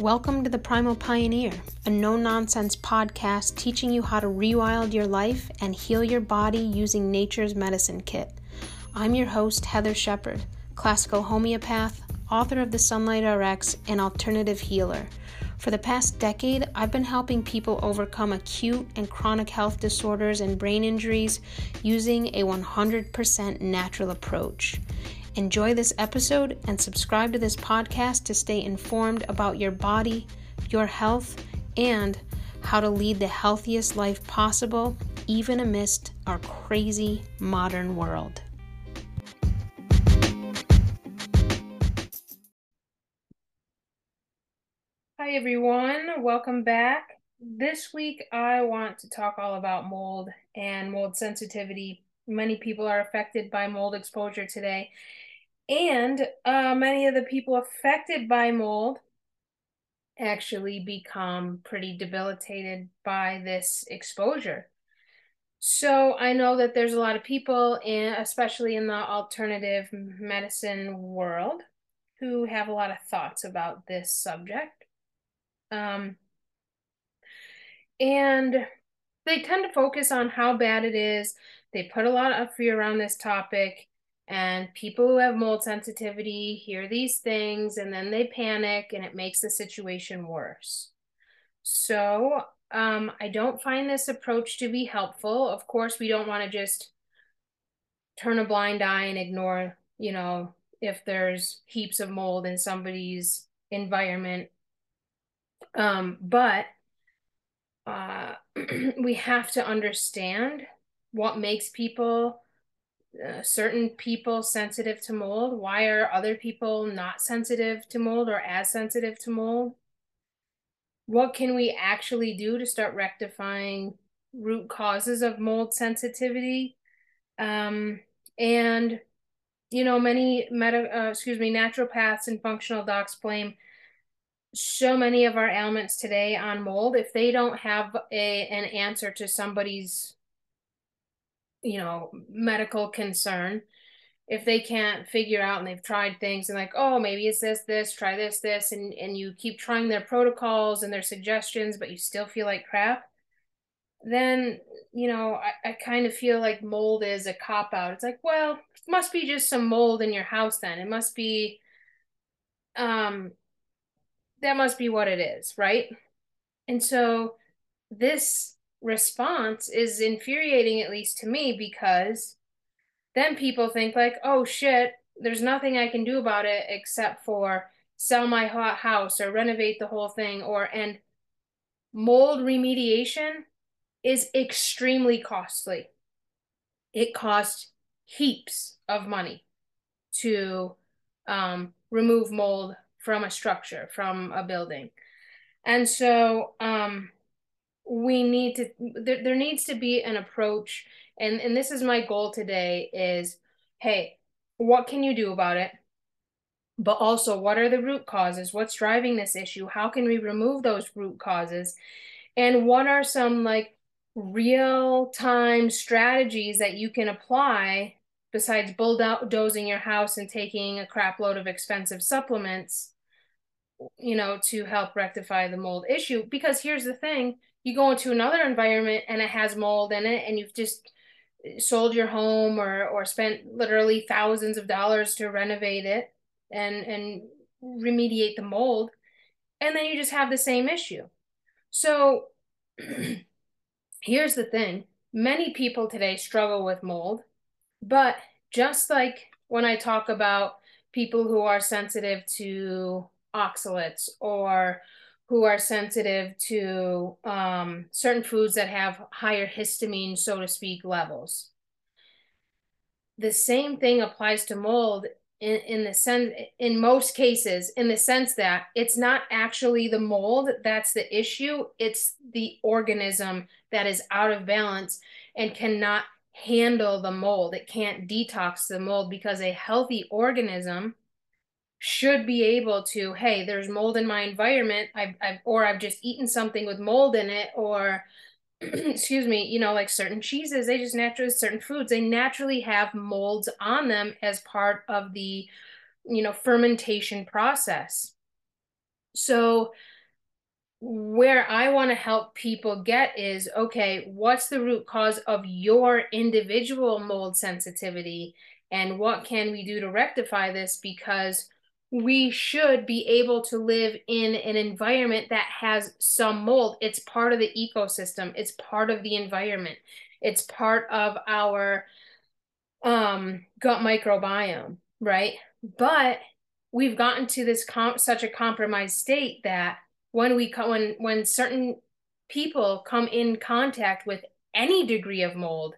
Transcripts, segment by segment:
Welcome to the Primal Pioneer, a no nonsense podcast teaching you how to rewild your life and heal your body using nature's medicine kit. I'm your host, Heathar Shepard, classical homeopath, author of the Sunlight RX, and alternative healer. For the past decade, I've been helping people overcome acute and chronic health disorders and brain injuries using a 100% natural approach. Enjoy this episode and subscribe to this podcast to stay informed about your body, your health, and how to lead the healthiest life possible, even amidst our crazy modern world. Hi, everyone. Welcome back. This week, I want to talk all about mold and mold sensitivity. Many people are affected by mold exposure today, and uh, many of the people affected by mold actually become pretty debilitated by this exposure. So I know that there's a lot of people, in, especially in the alternative medicine world, who have a lot of thoughts about this subject. Um, and they tend to focus on how bad it is. They put a lot of fear around this topic and people who have mold sensitivity hear these things and then they panic and it makes the situation worse. So, um, I don't find this approach to be helpful. Of course, we don't want to just turn a blind eye and ignore, you know, if there's heaps of mold in somebody's environment. Um, but uh, we have to understand what makes people uh, certain people sensitive to mold? Why are other people not sensitive to mold or as sensitive to mold? What can we actually do to start rectifying root causes of mold sensitivity? Um, and you know, many meta, uh, excuse me, naturopaths and functional docs blame so many of our ailments today on mold. If they don't have a an answer to somebody's you know, medical concern, if they can't figure out and they've tried things and like, oh, maybe it's this, this, try this, this, and and you keep trying their protocols and their suggestions, but you still feel like crap, then you know, I, I kind of feel like mold is a cop out. It's like, well, it must be just some mold in your house then. It must be um that must be what it is, right? And so this response is infuriating, at least to me, because then people think, like, oh shit, there's nothing I can do about it except for sell my hot house or renovate the whole thing or and mold remediation is extremely costly. It costs heaps of money to um, remove mold from a structure, from a building. And so um, we need to there, there needs to be an approach. And and this is my goal today is hey what can you do about it? But also what are the root causes? What's driving this issue? How can we remove those root causes? And what are some like real time strategies that you can apply besides bulldozing your house and taking a crap load of expensive supplements you know to help rectify the mold issue? Because here's the thing you go into another environment and it has mold in it and you've just sold your home or or spent literally thousands of dollars to renovate it and and remediate the mold and then you just have the same issue. So here's the thing. Many people today struggle with mold but just like when i talk about people who are sensitive to oxalates or who are sensitive to um, certain foods that have higher histamine, so to speak, levels. The same thing applies to mold in, in the sense, in most cases, in the sense that it's not actually the mold that's the issue, it's the organism that is out of balance and cannot handle the mold. It can't detox the mold because a healthy organism should be able to hey there's mold in my environment I've, I've or i've just eaten something with mold in it or excuse me you know like certain cheeses they just naturally certain foods they naturally have molds on them as part of the you know fermentation process So, where I want to help people get is okay, what's the root cause of your individual mold sensitivity? And what can we do to rectify this? Because we should be able to live in an environment that has some mold. It's part of the ecosystem, it's part of the environment, it's part of our um, gut microbiome, right? But we've gotten to this com- such a compromised state that when we co- when when certain people come in contact with any degree of mold,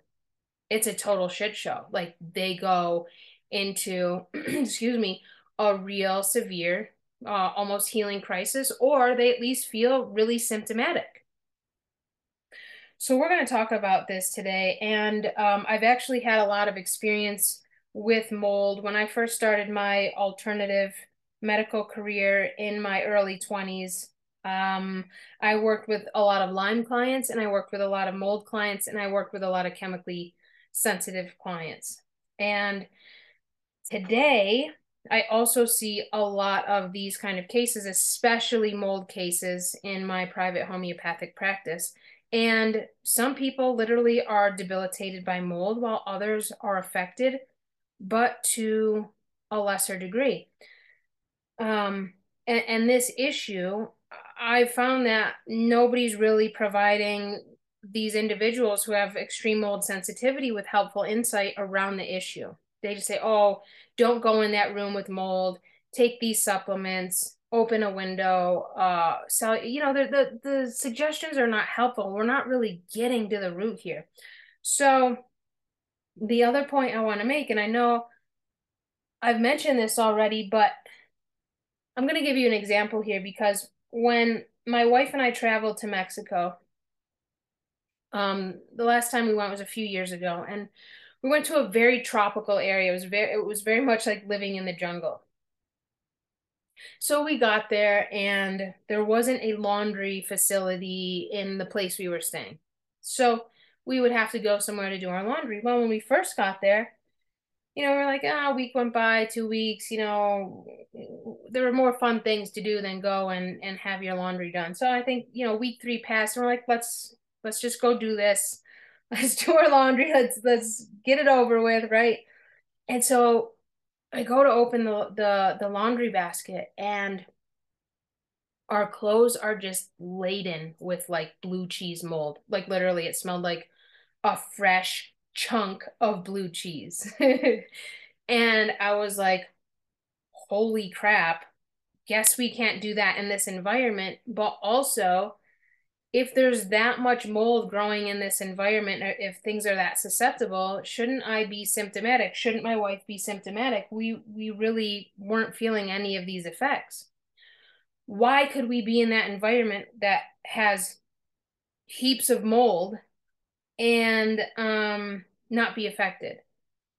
it's a total shit show. Like they go into excuse me a real severe, uh, almost healing crisis, or they at least feel really symptomatic. So we're going to talk about this today, and um, I've actually had a lot of experience with mold when I first started my alternative medical career in my early 20s. Um, I worked with a lot of Lyme clients and I worked with a lot of mold clients and I worked with a lot of chemically sensitive clients. And today, I also see a lot of these kind of cases, especially mold cases in my private homeopathic practice. And some people literally are debilitated by mold while others are affected but to a lesser degree. Um, and, and this issue, I found that nobody's really providing these individuals who have extreme mold sensitivity with helpful insight around the issue. They just say, oh, don't go in that room with mold, take these supplements, open a window, uh, so you know, the, the the suggestions are not helpful. We're not really getting to the root here. So the other point I want to make, and I know I've mentioned this already, but I'm going to give you an example here because when my wife and I traveled to Mexico, um, the last time we went was a few years ago, and we went to a very tropical area. It was very, it was very much like living in the jungle. So we got there, and there wasn't a laundry facility in the place we were staying. So we would have to go somewhere to do our laundry. Well, when we first got there, you know, we're like, ah, oh, a week went by, two weeks, you know, there were more fun things to do than go and and have your laundry done. So I think, you know, week three passed and we're like, let's let's just go do this. Let's do our laundry. Let's let's get it over with, right? And so I go to open the the the laundry basket and our clothes are just laden with like blue cheese mold. Like literally it smelled like a fresh chunk of blue cheese. and I was like, holy crap, guess we can't do that in this environment. But also, if there's that much mold growing in this environment, if things are that susceptible, shouldn't I be symptomatic? Shouldn't my wife be symptomatic? We we really weren't feeling any of these effects. Why could we be in that environment that has heaps of mold and um, not be affected.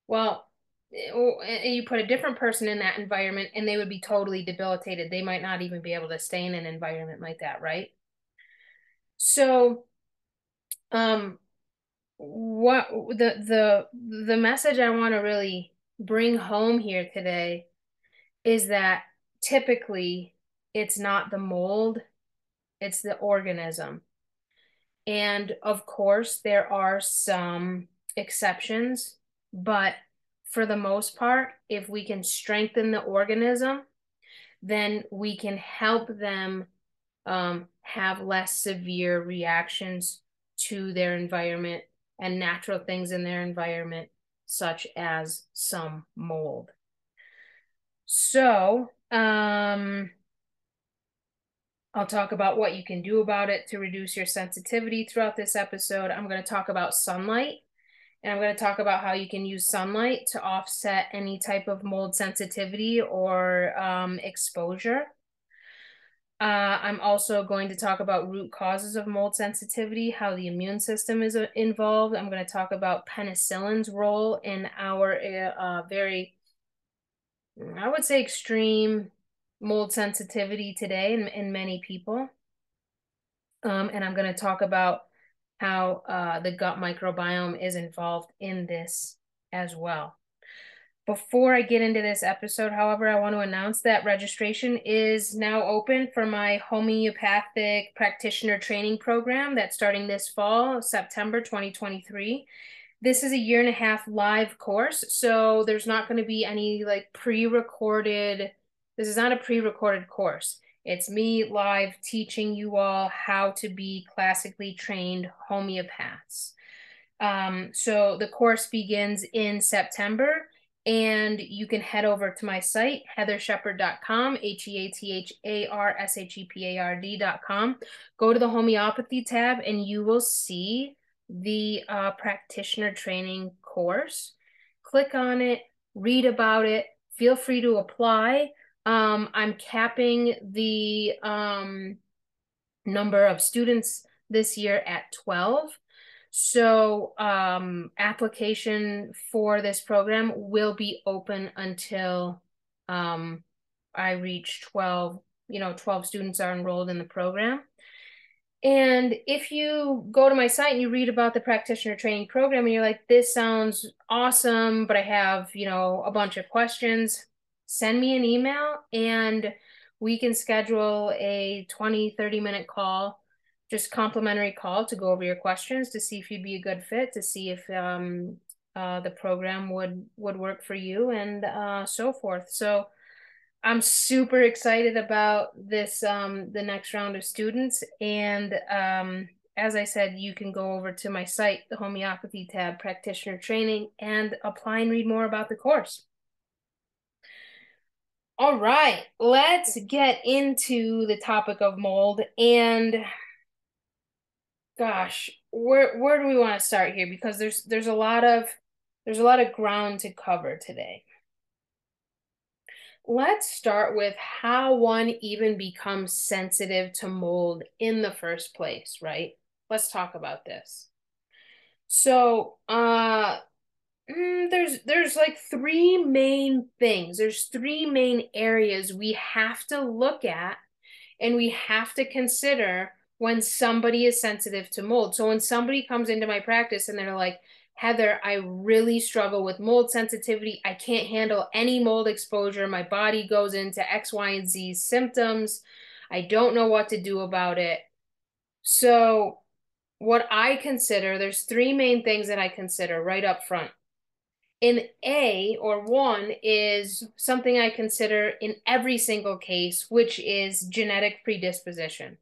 Well, you put a different person in that environment and they would be totally debilitated. They might not even be able to stay in an environment like that, right? So, um, what the the the message I want to really bring home here today is that typically it's not the mold, it's the organism. And of course, there are some exceptions, but for the most part, if we can strengthen the organism, then we can help them um, have less severe reactions to their environment and natural things in their environment, such as some mold. So, um, I'll talk about what you can do about it to reduce your sensitivity throughout this episode. I'm going to talk about sunlight and I'm going to talk about how you can use sunlight to offset any type of mold sensitivity or um, exposure. Uh, I'm also going to talk about root causes of mold sensitivity, how the immune system is uh, involved. I'm going to talk about penicillin's role in our uh, very, I would say, extreme mold sensitivity today in, in many people. Um, and I'm going to talk about how uh, the gut microbiome is involved in this as well. Before I get into this episode, however, I want to announce that registration is now open for my homeopathic practitioner training program that's starting this fall, September 2023. This is a year and a half live course, so there's not going to be any like pre recorded, this is not a pre recorded course. It's me live teaching you all how to be classically trained homeopaths. Um, so the course begins in September and you can head over to my site, heatharshepard.com, H E A T H A R S H E P A R D.com. Go to the homeopathy tab and you will see the uh, practitioner training course. Click on it, read about it, feel free to apply. Um, I'm capping the um, number of students this year at 12. So um, application for this program will be open until um, I reach 12, you know, 12 students are enrolled in the program. And if you go to my site and you read about the practitioner training program and you're like, this sounds awesome, but I have, you know, a bunch of questions, send me an email and we can schedule a 20, 30 minute call just complimentary call to go over your questions to see if you'd be a good fit, to see if um, uh, the program would would work for you, and uh, so forth. So I'm super excited about this um, the next round of students, and um, as I said, you can go over to my site, the homeopathy tab, practitioner training, and apply and read more about the course. All right, let's get into the topic of mold and gosh, where where do we want to start here? Because there's there's a lot of there's a lot of ground to cover today. Let's start with how one even becomes sensitive to mold in the first place, right? Let's talk about this. So, uh mm, there's there's like three main things. There's three main areas we have to look at and we have to consider when somebody is sensitive to mold. So when somebody comes into my practice and they're like, Heathar, I really struggle with mold sensitivity. I can't handle any mold exposure. My body goes into X, Y, and Z symptoms. I don't know what to do about it. So, what I consider, there's three main things that I consider right up front. In A or one is something I consider in every single case, which is genetic predisposition.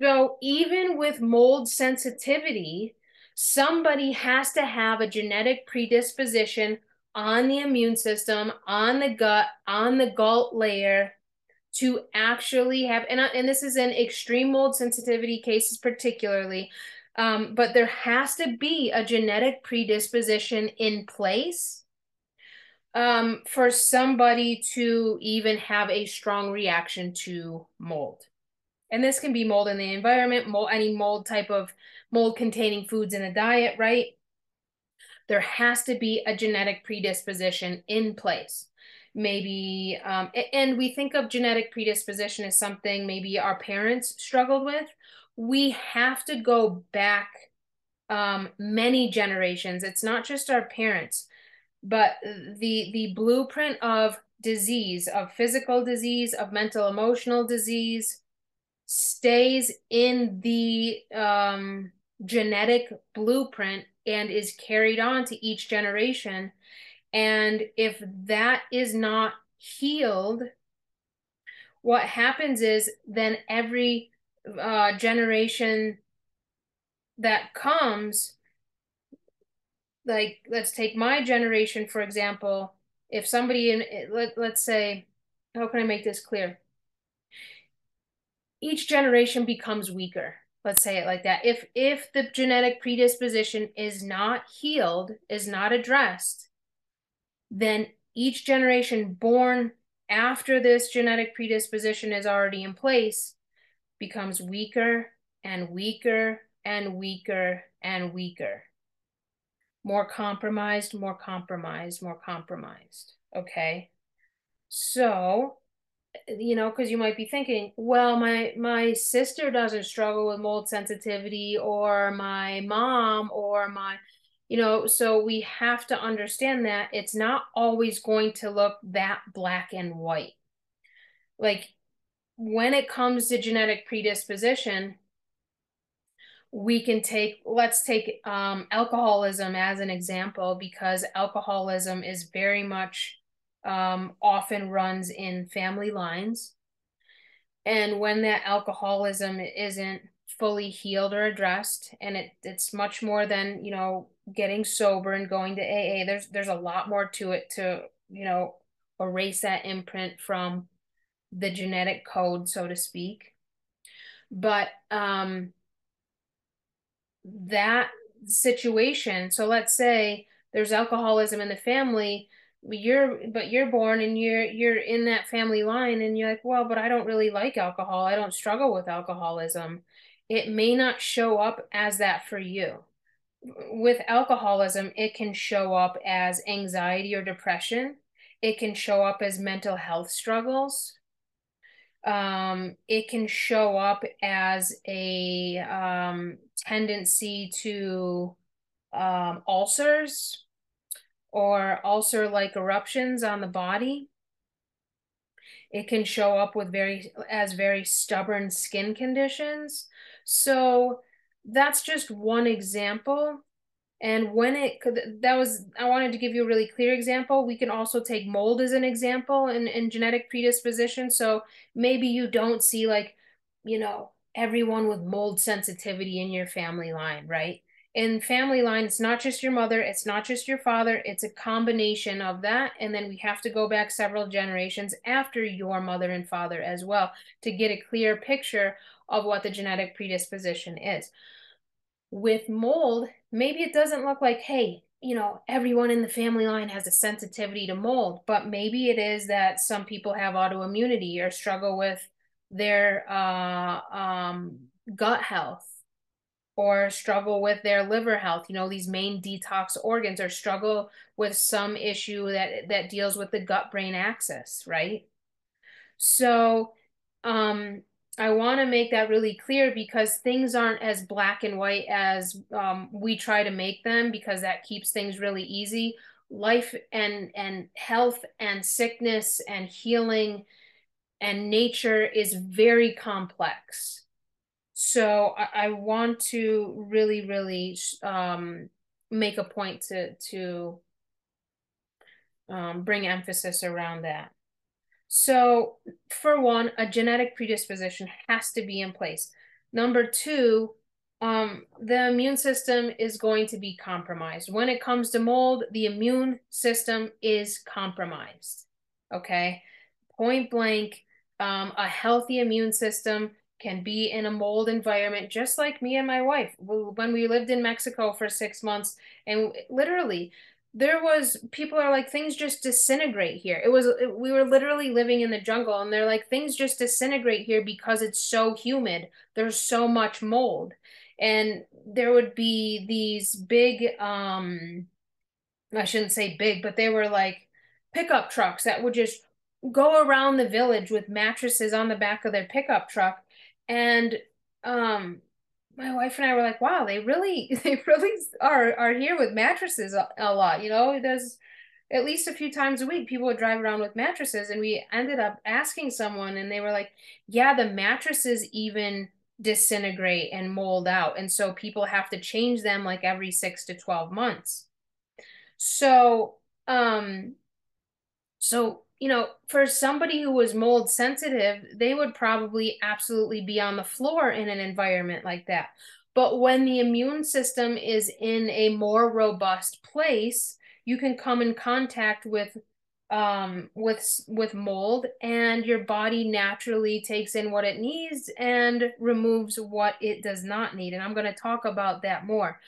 So even with mold sensitivity, somebody has to have a genetic predisposition on the immune system, on the gut, on the gall layer to actually have, and, and this is in extreme mold sensitivity cases particularly, um, but there has to be a genetic predisposition in place um, for somebody to even have a strong reaction to mold and this can be mold in the environment, mold, any mold type of mold containing foods in a diet, right? There has to be a genetic predisposition in place. Maybe, um, and we think of genetic predisposition as something maybe our parents struggled with. We have to go back um, many generations. It's not just our parents, but the the blueprint of disease, of physical disease, of mental emotional disease, stays in the um, genetic blueprint and is carried on to each generation. And if that is not healed, what happens is then every uh, generation that comes, like let's take my generation for example. If somebody in let let's say, how can I make this clear? Each generation becomes weaker. Let's say it like that. If if the genetic predisposition is not healed is not addressed then each generation born after this genetic predisposition is already in place becomes weaker and weaker and weaker and weaker. More compromised more compromised more compromised. Okay? So you know because you might be thinking well my my sister doesn't struggle with mold sensitivity or my mom or my You know, so we have to understand that it's not always going to look that black and white. Like when it comes to genetic predisposition, we can take let's take um, alcoholism as an example because alcoholism is very much um, often runs in family lines. And when that alcoholism isn't fully healed or addressed and it it's much more than you know getting sober and going to AA there's there's a lot more to it to you know erase that imprint from the genetic code so to speak. But um that situation so let's say there's alcoholism in the family you're but you're born and you're you're in that family line and you're like well but i don't really like alcohol. I don't struggle with alcoholism. It may not show up as that for you. With alcoholism it can show up as anxiety or depression. It can show up as mental health struggles. Um, it can show up as a um, tendency to um, ulcers or ulcer like eruptions on the body. It can show up with very as very stubborn skin conditions. So that's just one example. And when it could, that was, I wanted to give you a really clear example. We can also take mold as an example in, in genetic predisposition. So maybe you don't see like, you know, everyone with mold sensitivity in your family line, right? In family line, it's not just your mother, it's not just your father, it's a combination of that. And then we have to go back several generations after your mother and father as well to get a clear picture of what the genetic predisposition is. With mold, maybe it doesn't look like, hey, you know, everyone in the family line has a sensitivity to mold, but maybe it is that some people have autoimmunity or struggle with their uh, um, gut health or struggle with their liver health, you know, these main detox organs, or struggle with some issue that that deals with the gut brain axis, right? So, um, I want to make that really clear because things aren't as black and white as um, we try to make them because that keeps things really easy. Life and and health and sickness and healing and nature is very complex so I, I want to really, really um, make a point to to um, bring emphasis around that. So, for one, a genetic predisposition has to be in place. Number two, um, the immune system is going to be compromised. When it comes to mold, the immune system is compromised. Okay, point blank, um, a healthy immune system can be in a mold environment, just like me and my wife. When we lived in Mexico for six months, and literally, there was people are like things just disintegrate here. It was we were literally living in the jungle, and they're like things just disintegrate here because it's so humid. There's so much mold, and there would be these big um, I shouldn't say big, but they were like pickup trucks that would just go around the village with mattresses on the back of their pickup truck and um my wife and I were like, wow, they really they really are are here with mattresses a, a lot. You know, there's at least a few times a week people would drive around with mattresses and we ended up asking someone and they were like, yeah, the mattresses even disintegrate and mold out. And so people have to change them like every 6 to 12 months. So, um so you know, for somebody who was mold sensitive, they would probably absolutely be on the floor in an environment like that. But when the immune system is in a more robust place, you can come in contact with um with with mold and your body naturally takes in what it needs and removes what it does not need and i'm going to talk about that more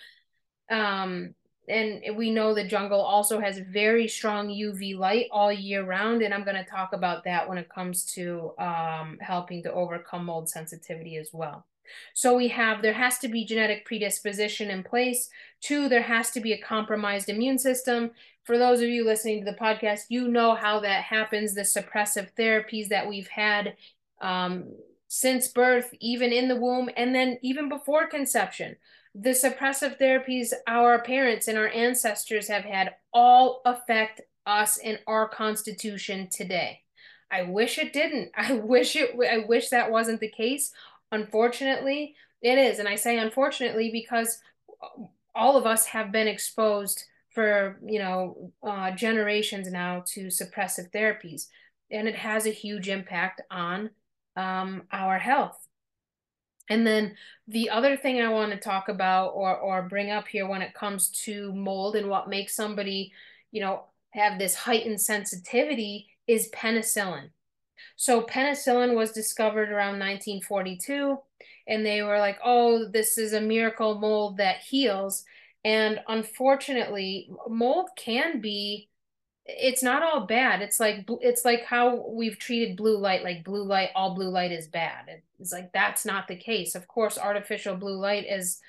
um and we know the jungle also has very strong UV light all year round, and I'm going to talk about that when it comes to um, helping to overcome mold sensitivity as well. So we have there has to be genetic predisposition in place. Two, there has to be a compromised immune system. For those of you listening to the podcast, you know how that happens. The suppressive therapies that we've had um, since birth, even in the womb, and then even before conception the suppressive therapies our parents and our ancestors have had all affect us and our constitution today. I wish it didn't. I wish it I wish that wasn't the case. Unfortunately, it is. And I say unfortunately because all of us have been exposed for, you know, uh, generations now to suppressive therapies. And it has a huge impact on um, our health. And then the other thing I want to talk about or or bring up here when it comes to mold and what makes somebody, you know, have this heightened sensitivity is penicillin. So penicillin was discovered around 1942 and they were like, "Oh, this is a miracle mold that heals." And unfortunately, mold can be it's not all bad. It's like it's like how we've treated blue light like blue light all blue light is bad. It's like that's not the case. Of course, artificial blue light is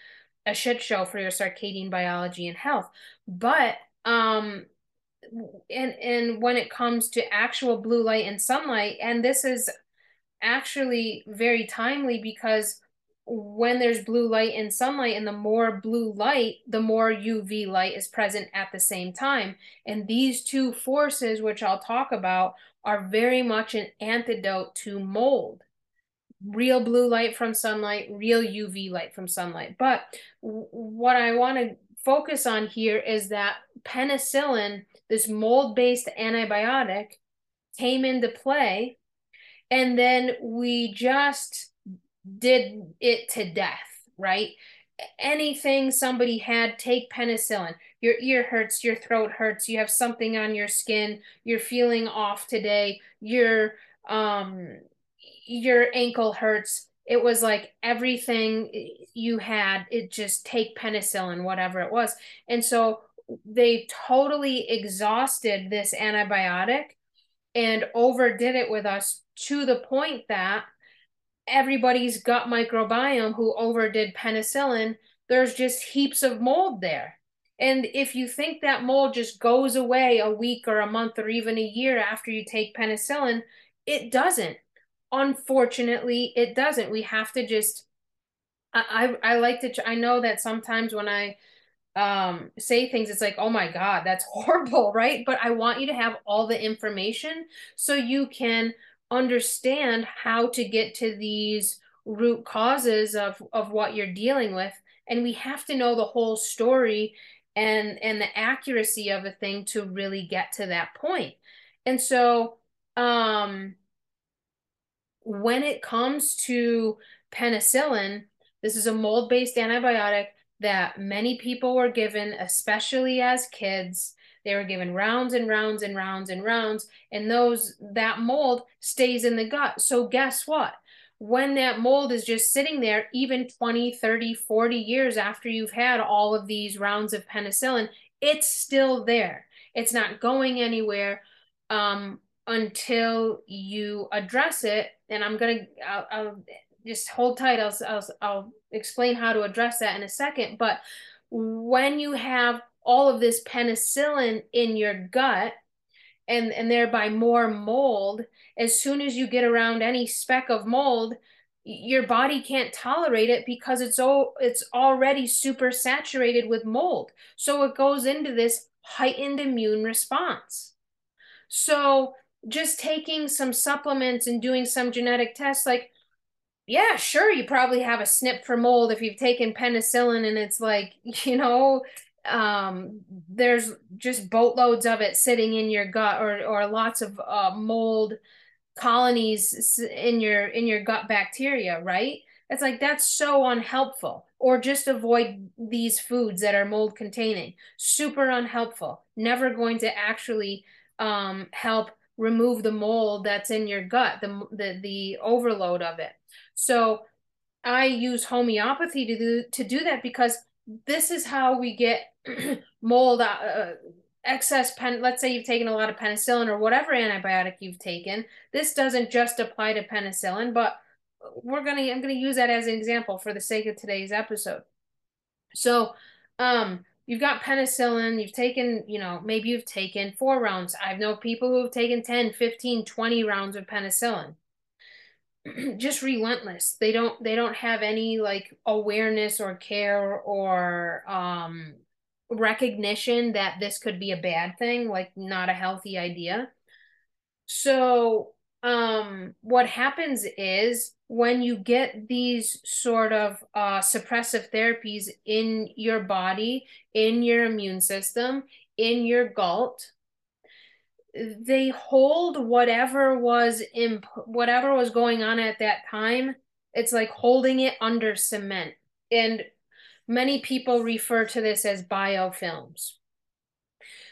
a shit show for your circadian biology and health. But um and and when it comes to actual blue light and sunlight and this is actually very timely because when there's blue light and sunlight and the more blue light the more uv light is present at the same time. And these two forces which i'll talk about are very much an antidote to mold. Real blue light from sunlight real uv light from sunlight. But what i want to focus on here is that penicillin this mold based antibiotic came into play and then we just did it to death, right? Anything somebody had, take penicillin. Your ear hurts, your throat hurts, you have something on your skin, you're feeling off today, your um your ankle hurts. It was like everything you had, it just take penicillin, whatever it was. And so they totally exhausted this antibiotic and overdid it with us to the point that everybody's gut microbiome who overdid penicillin, there's just heaps of mold there. And if you think that mold just goes away a week or a month or even a year after you take penicillin, it doesn't. Unfortunately, it doesn't. We have to just I I, I like to I know that sometimes when I um say things it's like oh my god that's horrible right but i want you to have all the information so you can understand how to get to these root causes of of what you're dealing with and we have to know the whole story and and the accuracy of a thing to really get to that point. and so um when it comes to penicillin this is a mold based antibiotic that many people were given especially as kids they were given rounds and rounds and rounds and rounds, and those that mold stays in the gut. So guess what? When that mold is just sitting there, even 20, 30, 40 years after you've had all of these rounds of penicillin, it's still there. It's not going anywhere um, until you address it. And I'm going to, just hold tight. I'll, I'll, I'll explain how to address that in a second. But when you have all of this penicillin in your gut and and thereby more mold as soon as you get around any speck of mold your body can't tolerate it because it's all it's already super saturated with mold. So it goes into this heightened immune response. So just taking some supplements and doing some genetic tests like yeah sure you probably have a snip for mold if you've taken penicillin and it's like you know um, there's just boatloads of it sitting in your gut or or lots of uh, mold colonies in your in your gut bacteria right? It's like that's so unhelpful. Or just avoid these foods that are mold containing. Super unhelpful. Never going to actually um, help remove the mold that's in your gut the, the the overload of it. So i use homeopathy to do to do that because this is how we get mold uh, uh, excess pen let's say you've taken a lot of penicillin or whatever antibiotic you've taken this doesn't just apply to penicillin but we're going to i'm going to use that as an example for the sake of today's episode. So um you've got penicillin you've taken you know maybe you've taken four rounds. I've known people who have taken 10 15 20 rounds of penicillin just relentless. They don't they don't have any like awareness or care or um recognition that this could be a bad thing, like not a healthy idea. So, um what happens is when you get these sort of uh, suppressive therapies in your body, in your immune system, in your gut, they hold whatever was imp- whatever was going on at that time. It's like holding it under cement, and many people refer to this as biofilms.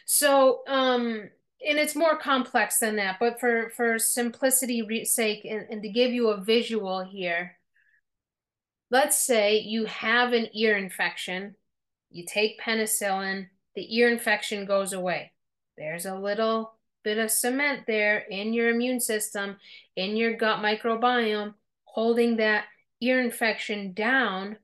So, um, and it's more complex than that but for for simplicity sake and, and to give you a visual here let's say you have an ear infection you take penicillin the ear infection goes away there's a little bit of cement there in your immune system in your gut microbiome holding that ear infection down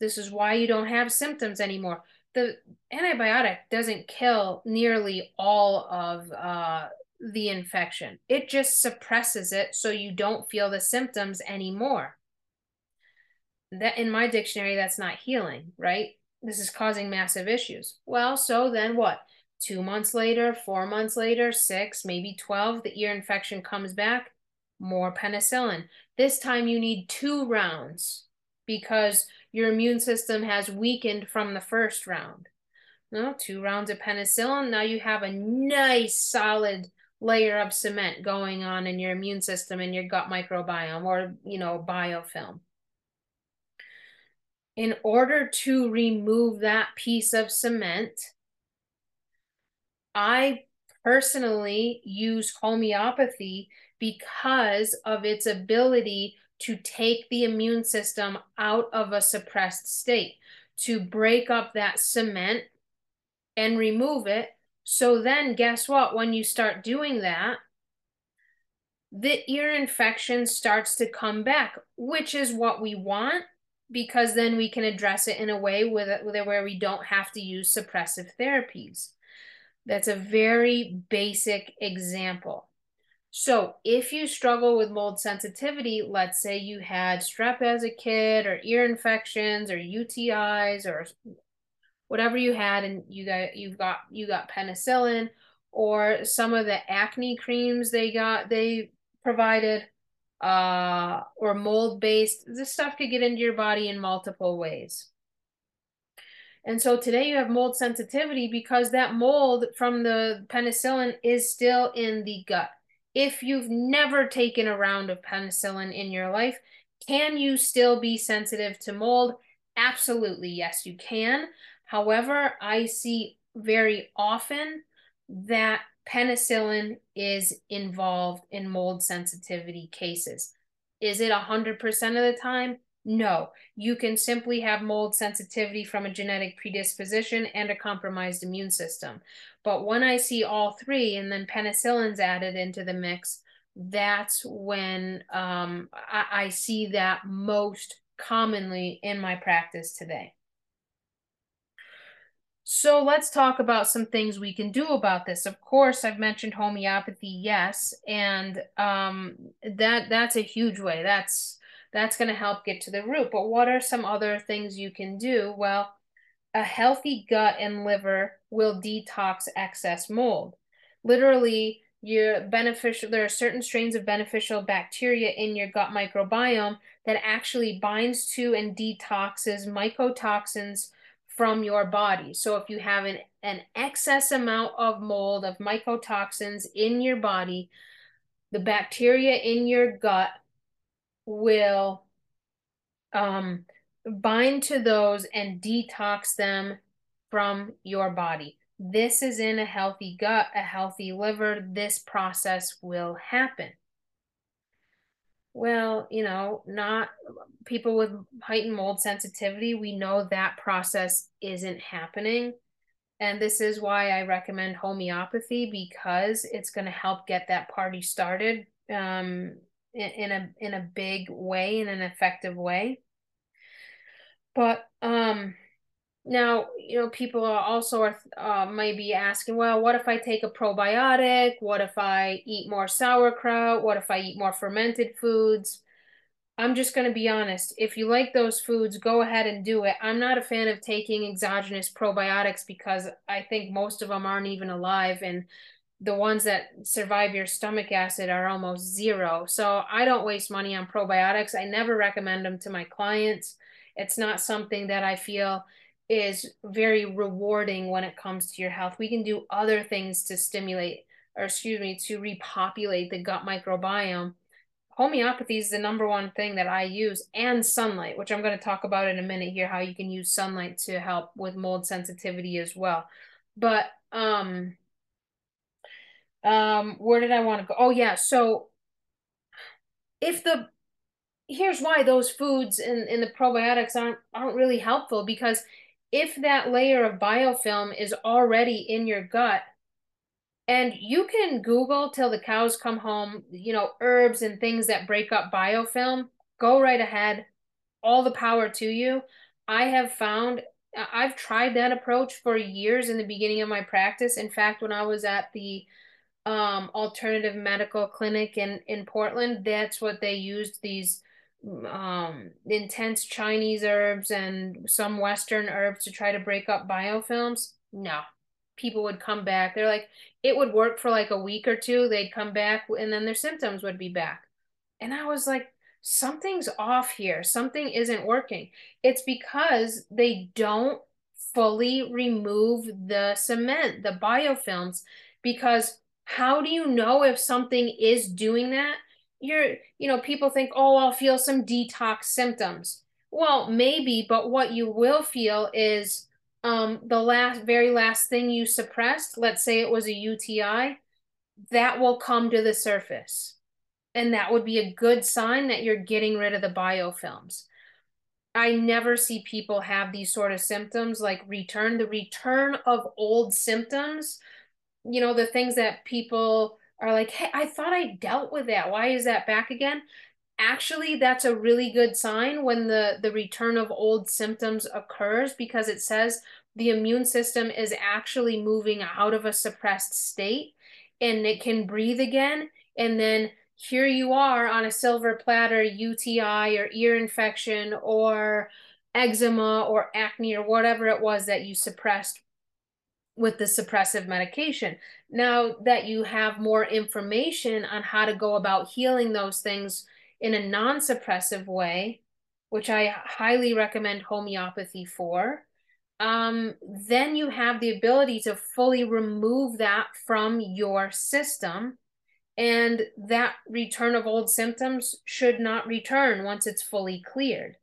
this is why you don't have symptoms anymore the antibiotic doesn't kill nearly all of uh, the infection. It just suppresses it so you don't feel the symptoms anymore. That in my dictionary, that's not healing, right? This is causing massive issues. Well, so then what? Two months later, four months later, six, maybe 12, the ear infection comes back, more penicillin. This time you need two rounds because your immune system has weakened from the first round. No, two rounds of penicillin. Now you have a nice solid layer of cement going on in your immune system and your gut microbiome or, you know, biofilm. In order to remove that piece of cement, I personally use homeopathy because of its ability to take the immune system out of a suppressed state, to break up that cement and remove it. So then, guess what? When you start doing that, the ear infection starts to come back, which is what we want because then we can address it in a way with with it where we don't have to use suppressive therapies. That's a very basic example. So if you struggle with mold sensitivity, let's say you had strep as a kid or ear infections or UTIs or whatever you had and you got you've got you got penicillin or some of the acne creams they got they provided uh or mold based this stuff could get into your body in multiple ways. And so today you have mold sensitivity because that mold from the penicillin is still in the gut if you've never taken a round of penicillin in your life, can you still be sensitive to mold? Absolutely, yes, you can. However, I see very often that penicillin is involved in mold sensitivity cases. Is it 100% of the time? No, you can simply have mold sensitivity from a genetic predisposition and a compromised immune system. But when I see all three and then penicillin's added into the mix, that's when um, I, I see that most commonly in my practice today. So let's talk about some things we can do about this. Of course, I've mentioned homeopathy, yes, and um, that that's a huge way. That's that's going to help get to the root. But what are some other things you can do? Well, a healthy gut and liver will detox excess mold. Literally, your beneficial there are certain strains of beneficial bacteria in your gut microbiome that actually binds to and detoxes mycotoxins from your body. So if you have an, an excess amount of mold of mycotoxins in your body, the bacteria in your gut will um, bind to those and detox them from your body. This is in a healthy gut, a healthy liver. This process will happen. Well, you know, not people with heightened mold sensitivity, we know that process isn't happening. And this is why I recommend homeopathy because it's going to help get that party started um, in, a in a big way, in an effective way. But um Now, you know, people are also are uh, might be asking, well, what if I take a probiotic? What if I eat more sauerkraut? What if I eat more fermented foods? I'm just going to be honest. If you like those foods, go ahead and do it. I'm not a fan of taking exogenous probiotics because I think most of them aren't even alive and the ones that survive your stomach acid are almost zero. So I don't waste money on probiotics. I never recommend them to my clients. It's not something that I feel is very rewarding when it comes to your health. We can do other things to stimulate, or excuse me, to repopulate the gut microbiome. Homeopathy is the number one thing that I use, and sunlight, which I'm going to talk about in a minute here, how you can use sunlight to help with mold sensitivity as well. But um, um, where did I want to go? Oh yeah, so if the here's why those foods in, in the probiotics aren't aren't really helpful because if that layer of biofilm is already in your gut, and you can Google till the cows come home, you know, herbs and things that break up biofilm, go right ahead. All the power to you. I have found, I've tried that approach for years in the beginning of my practice. In fact, when I was at the um, alternative medical clinic in, in Portland, that's what they used these um, intense Chinese herbs and some Western herbs to try to break up biofilms. No, people would come back. They're like, it would work for like a week or two. They'd come back and then their symptoms would be back. And I was like, something's off here. Something isn't working. It's because they don't fully remove the cement, the biofilms, because how do you know if something is doing that? You're, you know, people think, oh, I'll feel some detox symptoms. Well, maybe, but what you will feel is um, the last, very last thing you suppressed, let's say it was a UTI, that will come to the surface. And that would be a good sign that you're getting rid of the biofilms. I never see people have these sort of symptoms like return. The return of old symptoms you know, the things that people are like, hey, I thought I dealt with that. Why is that back again? Actually, that's a really good sign when the, the return of old symptoms occurs because it says the immune system is actually moving out of a suppressed state and it can breathe again. And then here you are on a silver platter, UTI or ear infection or eczema or acne or whatever it was that you suppressed with the suppressive medication. Now that you have more information on how to go about healing those things in a non suppressive way, which I highly recommend homeopathy for, um, then you have the ability to fully remove that from your system. And that return of old symptoms should not return once it's fully cleared.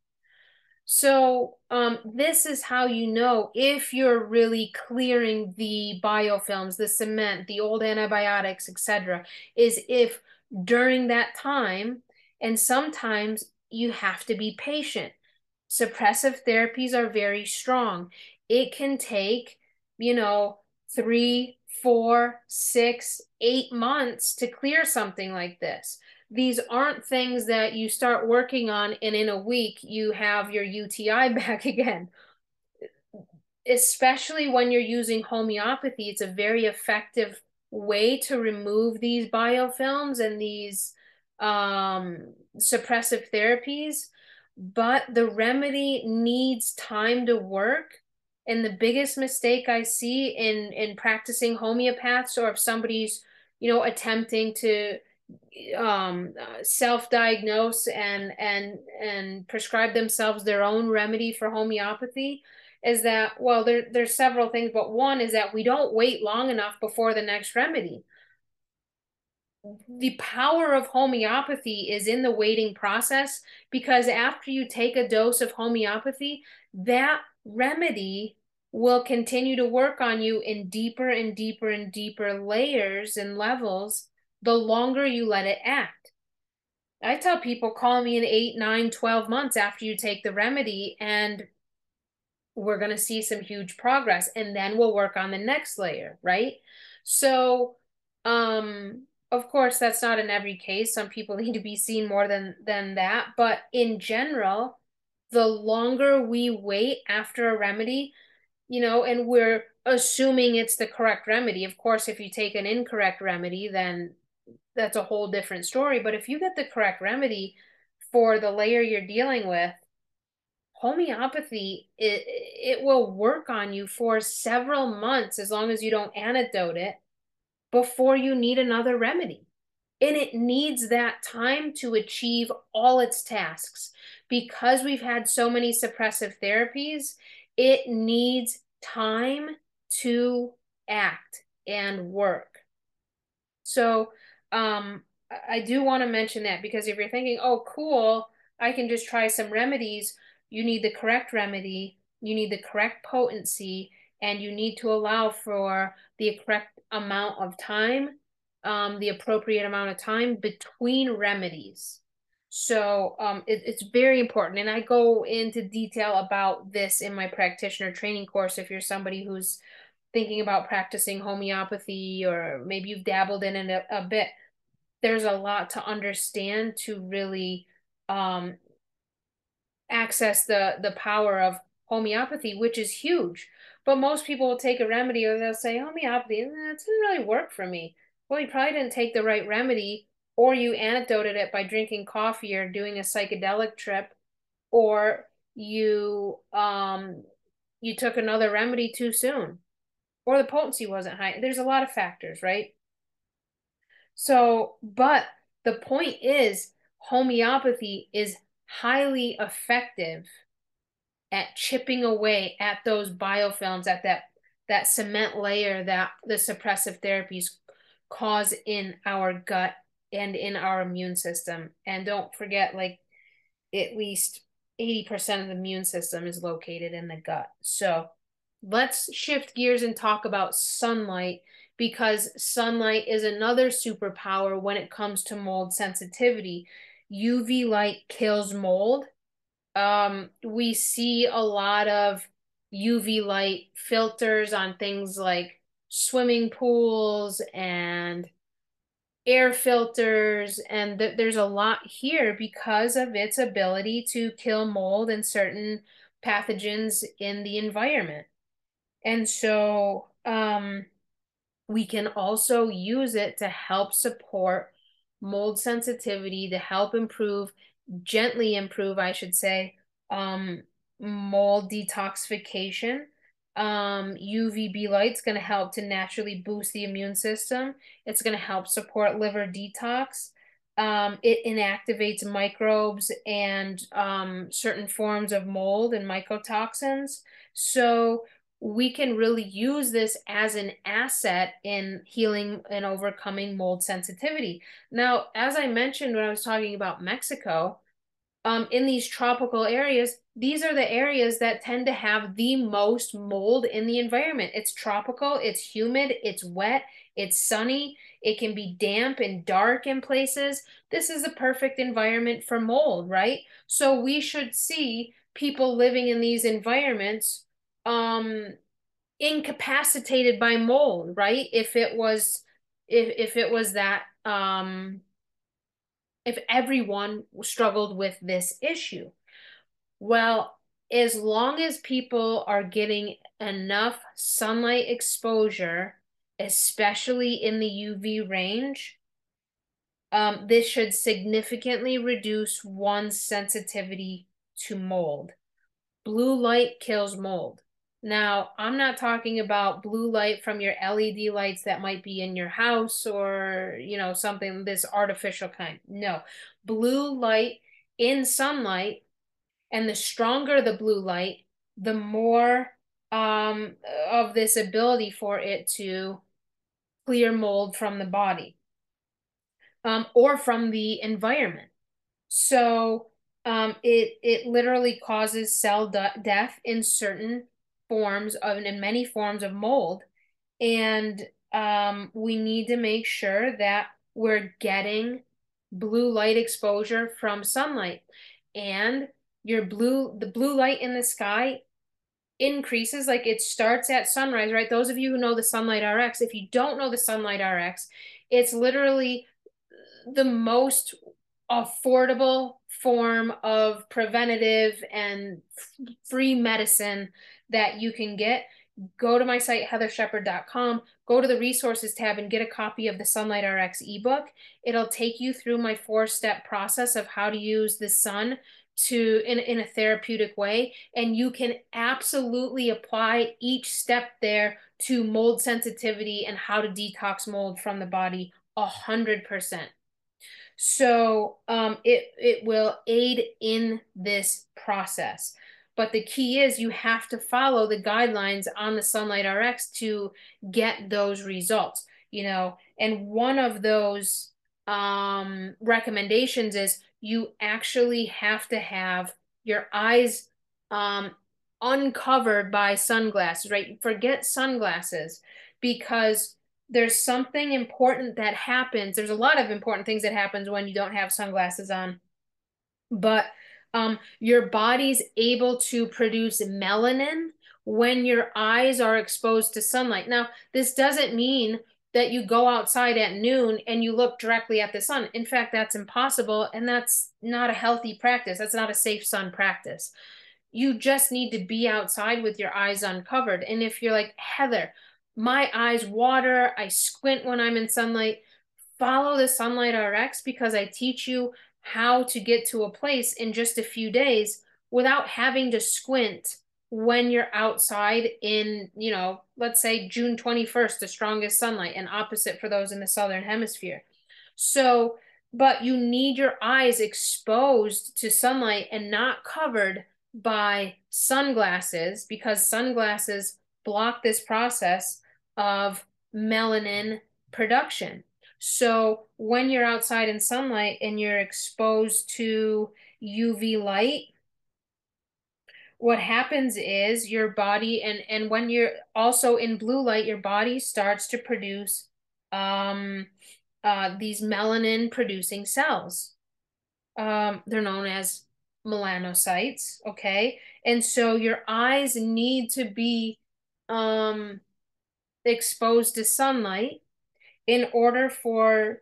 So um, this is how you know if you're really clearing the biofilms, the cement, the old antibiotics, etc. Is if during that time, and sometimes you have to be patient. Suppressive therapies are very strong. It can take, you know, three, four, six, eight months to clear something like this these aren't things that you start working on and in a week you have your UTI back again. Especially when you're using homeopathy, it's a very effective way to remove these biofilms and these um, suppressive therapies. But the remedy needs time to work. And the biggest mistake I see in in practicing homeopaths or if somebody's, you know, attempting to um, self-diagnose and and and prescribe themselves their own remedy for homeopathy is that well there there's several things but one is that we don't wait long enough before the next remedy. The power of homeopathy is in the waiting process because after you take a dose of homeopathy that remedy will continue to work on you in deeper and deeper and deeper layers and levels the longer you let it act. I tell people call me in eight, nine, 12 months after you take the remedy, and we're going to see some huge progress. And then we'll work on the next layer, right? So, um, of course, that's not in every case. Some people need to be seen more than than that. But in general, the longer we wait after a remedy, you know, and we're assuming it's the correct remedy. Of course, if you take an incorrect remedy, then that's a whole different story. But if you get the correct remedy for the layer you're dealing with, homeopathy it, it will work on you for several months as long as you don't antidote it before you need another remedy and it needs that time to achieve all its tasks because we've had so many suppressive therapies it needs time to act and work so um i do want to mention that because if you're thinking oh cool i can just try some remedies you need the correct remedy, you need the correct potency, and you need to allow for the correct amount of time, um, the appropriate amount of time between remedies. So um, it, it's very important. And I go into detail about this in my practitioner training course if you're somebody who's thinking about practicing homeopathy or maybe you've dabbled in it a, a bit. There's a lot to understand to really um, access the the power of homeopathy, which is huge. But most people will take a remedy or they'll say homeopathy, eh, it didn't really work for me. Well, you probably didn't take the right remedy, or you antidoted it by drinking coffee or doing a psychedelic trip, or you um you took another remedy too soon, or the potency wasn't high. There's a lot of factors, right? So, but the point is, homeopathy is highly effective at chipping away at those biofilms, at that that cement layer that the suppressive therapies cause in our gut and in our immune system. And don't forget, like at least 80% of the immune system is located in the gut. So let's shift gears and talk about sunlight because sunlight is another superpower when it comes to mold sensitivity. UV light kills mold. Um, we see a lot of UV light filters on things like swimming pools and air filters and th- there's a lot here because of its ability to kill mold and certain pathogens in the environment and so um, we can also use it to help support mold sensitivity to help improve, gently improve, I should say, um, mold detoxification. Um, UVB light's going to help to naturally boost the immune system. It's going to help support liver detox. Um, it inactivates microbes and um, certain forms of mold and mycotoxins. So we can really use this as an asset in healing and overcoming mold sensitivity. Now, as I mentioned when I was talking about Mexico, um, in these tropical areas, these are the areas that tend to have the most mold in the environment. It's tropical, it's humid, it's wet, it's sunny, it can be damp and dark in places. This is a perfect environment for mold, right? So we should see people living in these environments um incapacitated by mold, right? If it was if if it was that um if everyone struggled with this issue. Well, as long as people are getting enough sunlight exposure, especially in the UV range, um, this should significantly reduce one's sensitivity to mold. Blue light kills mold. Now, I'm not talking about blue light from your LED lights that might be in your house or, you know, something this artificial kind. No. Blue light in sunlight and the stronger the blue light, the more um, of this ability for it to clear mold from the body um, or from the environment. So um, it it literally causes cell death in certain forms of and in many forms of mold. And um, we need to make sure that we're getting blue light exposure from sunlight. And your blue the blue light in the sky increases like it starts at sunrise right? Those of you who know the sunlight rx if you don't know the sunlight rx it's literally the most affordable form of preventative and free medicine that you can get. go to my site, heathershepard.com, go to the resources tab and get a copy of the Sunlight RX ebook. It'll take you through my four step process of how to use the sun to in, in a therapeutic way. And you can absolutely apply each step there to mold sensitivity and how to detox mold from the body a hundred percent. So um, it it will aid in this process. But the key is you have to follow the guidelines on the Sunlight RX to get those results, you know. And one of those um, recommendations is you actually have to have your eyes um, uncovered by sunglasses, right? Forget sunglasses because there's something important that happens. There's a lot of important things that happens when you don't have sunglasses on. But um, your body's able to produce melanin when your eyes are exposed to sunlight. Now, this doesn't mean that you go outside at noon and you look directly at the sun. In fact, that's impossible and that's not a healthy practice. That's not a safe sun practice. You just need to be outside with your eyes uncovered. And if you're like, Heathar, my eyes water, I squint when I'm in sunlight, follow the Sunlight RX because I teach you how to get to a place in just a few days without having to squint when you're outside in, you know, let's say June 21st, the strongest sunlight, and opposite for those in the southern hemisphere. So, but you need your eyes exposed to sunlight and not covered by sunglasses because sunglasses block this process of melanin production. So when you're outside in sunlight and you're exposed to UV light, what happens is your body and and when you're also in blue light, your body starts to produce um uh these melanin producing cells. Um they're known as melanocytes, okay? And so your eyes need to be um exposed to sunlight in order for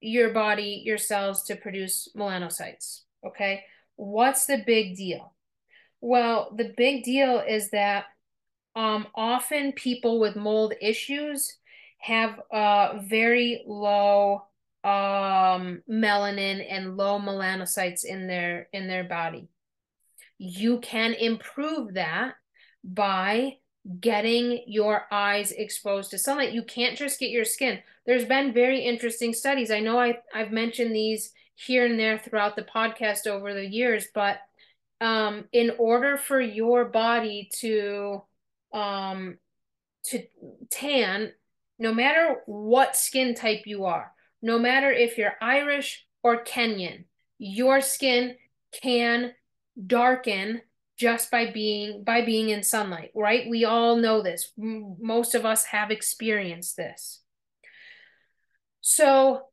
your body, your cells to produce melanocytes. Okay. What's the big deal? Well, the big deal is that um, often people with mold issues have uh, very low um, melanin and low melanocytes in their in their body. You can improve that by getting your eyes exposed to sunlight. You can't just get your skin. There's been very interesting studies. I know I, I've mentioned these here and there throughout the podcast over the years, but um, in order for your body to um, to tan, no matter what skin type you are, no matter if you're Irish or Kenyan, your skin can darken just by being by being in sunlight right? We all know this. Most of us have experienced this. So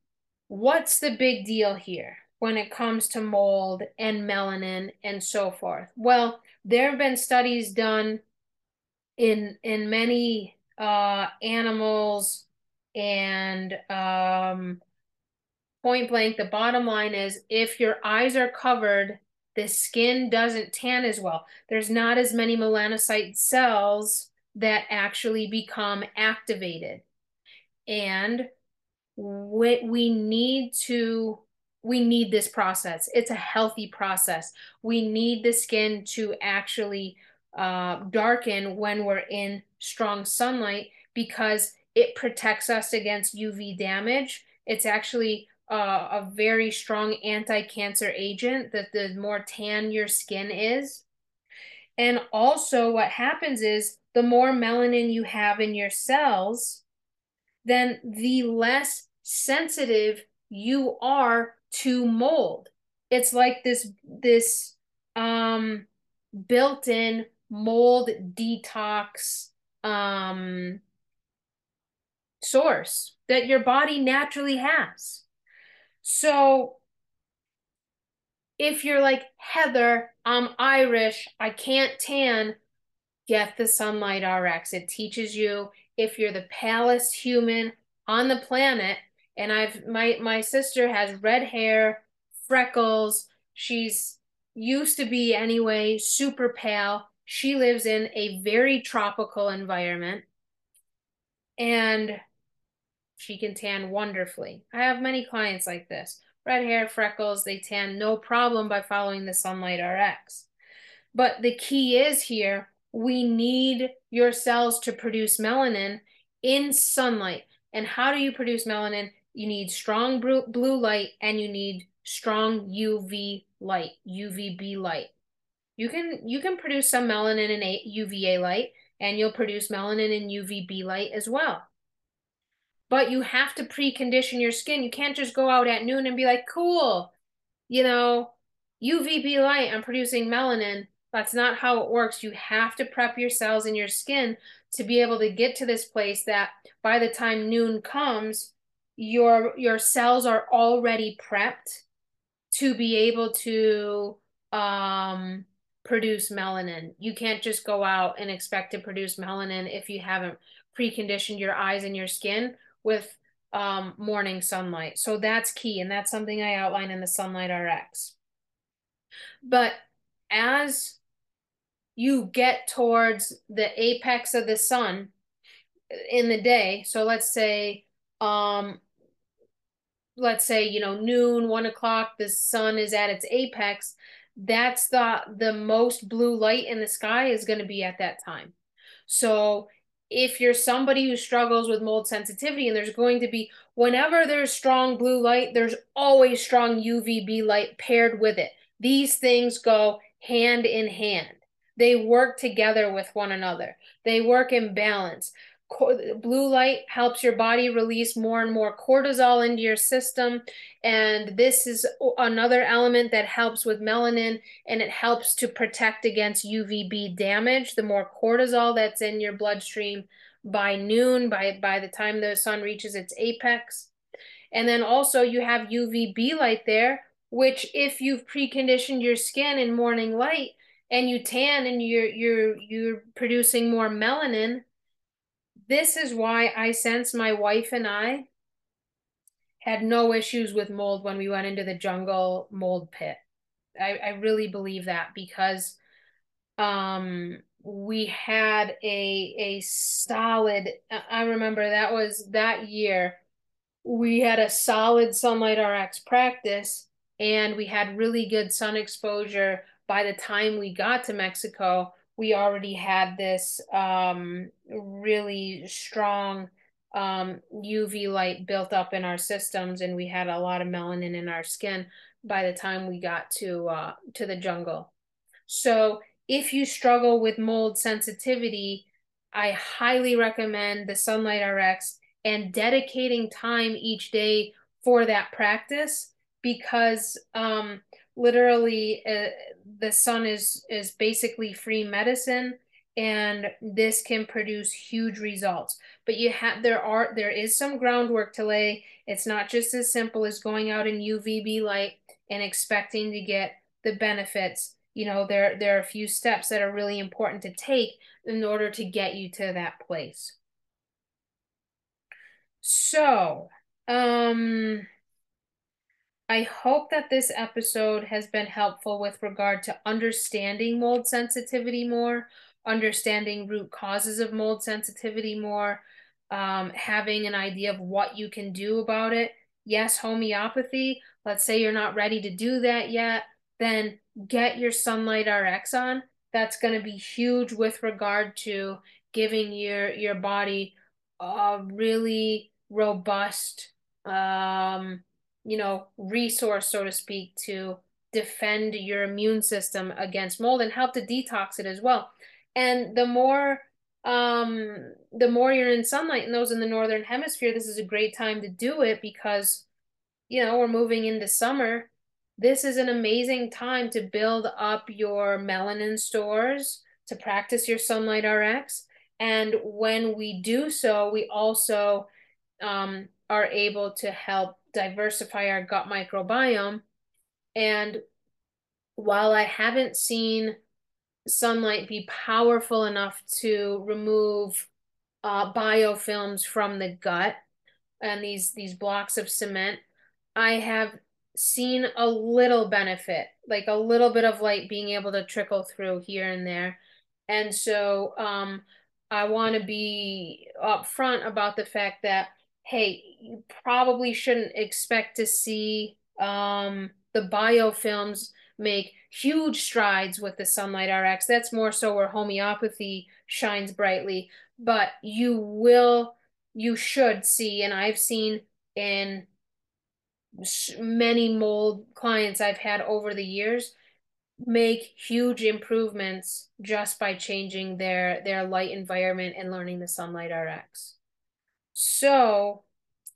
what's the big deal here when it comes to mold and melanin and so forth? Well there have been studies done in in many uh animals and um point blank the bottom line is if your eyes are covered the skin doesn't tan as well. There's not as many melanocyte cells that actually become activated. And we, we need to we need this process. It's a healthy process. We need the skin to actually uh, darken when we're in strong sunlight because it protects us against UV damage. It's actually uh, a very strong anti-cancer agent that the more tan your skin is. And also what happens is the more melanin you have in your cells, then the less sensitive you are to mold. It's like this this um built-in mold detox um source that your body naturally has. So if you're like, Heathar, I'm Irish, I can't tan, get the Sunlight RX. It teaches you if you're the palest human on the planet. And I've my my sister has red hair, freckles. She's used to be anyway, super pale. She lives in a very tropical environment and she can tan wonderfully. I have many clients like this. Red hair, freckles, they tan no problem by following the Sunlight RX. But the key is here we need your cells to produce melanin in sunlight. And how do you produce melanin? You need strong blue light and you need strong UV light, UVB light. You can you can produce some melanin in UVA light and you'll produce melanin in UVB light as well but you have to precondition your skin. You can't just go out at noon and be like, cool, you know, UVB light, I'm producing melanin. That's not how it works. You have to prep your cells in your skin to be able to get to this place that by the time noon comes, your your cells are already prepped to be able to um, produce melanin. You can't just go out and expect to produce melanin if you haven't preconditioned your eyes and your skin with um, morning sunlight. So that's key, and that's something I outline in the Sunlight RX. But as you get towards the apex of the sun in the day, so let's say, um, let's say you know noon, one o'clock, the sun is at its apex. That's the the most blue light in the sky is going to be at that time. So if you're somebody who struggles with mold sensitivity and there's going to be whenever there's strong blue light there's always strong UVB light paired with it. These things go hand in hand. They work together with one another. They work in balance blue light helps your body release more and more cortisol into your system. And this is another element that helps with melanin and it helps to protect against UVB damage. The more cortisol that's in your bloodstream by noon by by the time the sun reaches its apex. And then also you have UVB light there which if you've preconditioned your skin in morning light and you tan and you're you're you're producing more melanin this is why I sense my wife and I had no issues with mold when we went into the jungle mold pit. I, I really believe that because um, we had a a solid I remember that was that year we had a solid sunlight RX practice and we had really good sun exposure by the time we got to Mexico we already had this um, really strong um, UV light built up in our systems, and we had a lot of melanin in our skin by the time we got to uh, to the jungle. So if you struggle with mold sensitivity, I highly recommend the Sunlight RX and dedicating time each day for that practice because um, literally uh, the sun is is basically free medicine and this can produce huge results. But you have there are there is some groundwork to lay. It's not just as simple as going out in uvb light and expecting to get the benefits. You know there there are a few steps that are really important to take in order to get you to that place. So um I hope that this episode has been helpful with regard to understanding mold sensitivity more, understanding root causes of mold sensitivity more, um, having an idea of what you can do about it. Yes, homeopathy. Let's say you're not ready to do that yet, then get your Sunlight RX on. That's going to be huge with regard to giving your your body a really robust um, you know, resource, so to speak, to defend your immune system against mold and help to detox it as well. And the more um the more you're in sunlight and those in the northern hemisphere, this is a great time to do it because you know, we're moving into summer. This is an amazing time to build up your melanin stores, to practice your sunlight RX. And when we do so, we also um, are able to help diversify our gut microbiome. And while I haven't seen sunlight be powerful enough to remove uh, biofilms from the gut and these these blocks of cement, I have seen a little benefit, like a little bit of light being able to trickle through here and there. And so um, I want to be upfront about the fact that, hey, you probably shouldn't expect to see um, the biofilms make huge strides with the Sunlight RX. That's more so where homeopathy shines brightly. But you will, you should see, and I've seen in many mold clients I've had over the years make huge improvements just by changing their their light environment and learning the sunlight rx so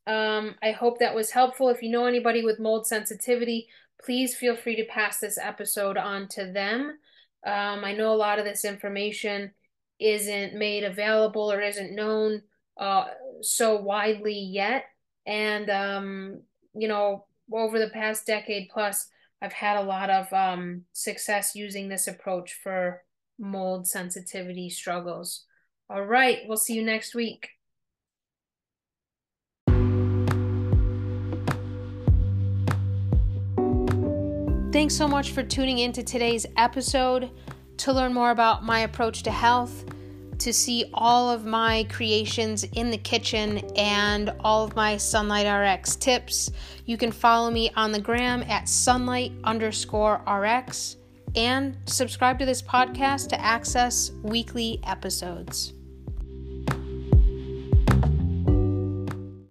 um, i hope that was helpful if you know anybody with mold sensitivity please feel free to pass this episode on to them um, i know a lot of this information isn't made available or isn't known uh, so widely yet and um, you know over the past decade plus I've had a lot of um, success using this approach for mold sensitivity struggles. All right, we'll see you next week. Thanks so much for tuning into today's episode. To learn more about my approach to health, to see all of my creations in the kitchen and all of my Sunlight RX tips, you can follow me on the gram at sunlight underscore RX and subscribe to this podcast to access weekly episodes.